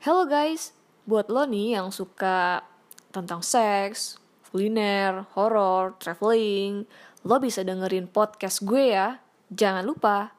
Hello guys, buat lo nih yang suka tentang seks, kuliner, horror, traveling, lo bisa dengerin podcast gue ya. Jangan lupa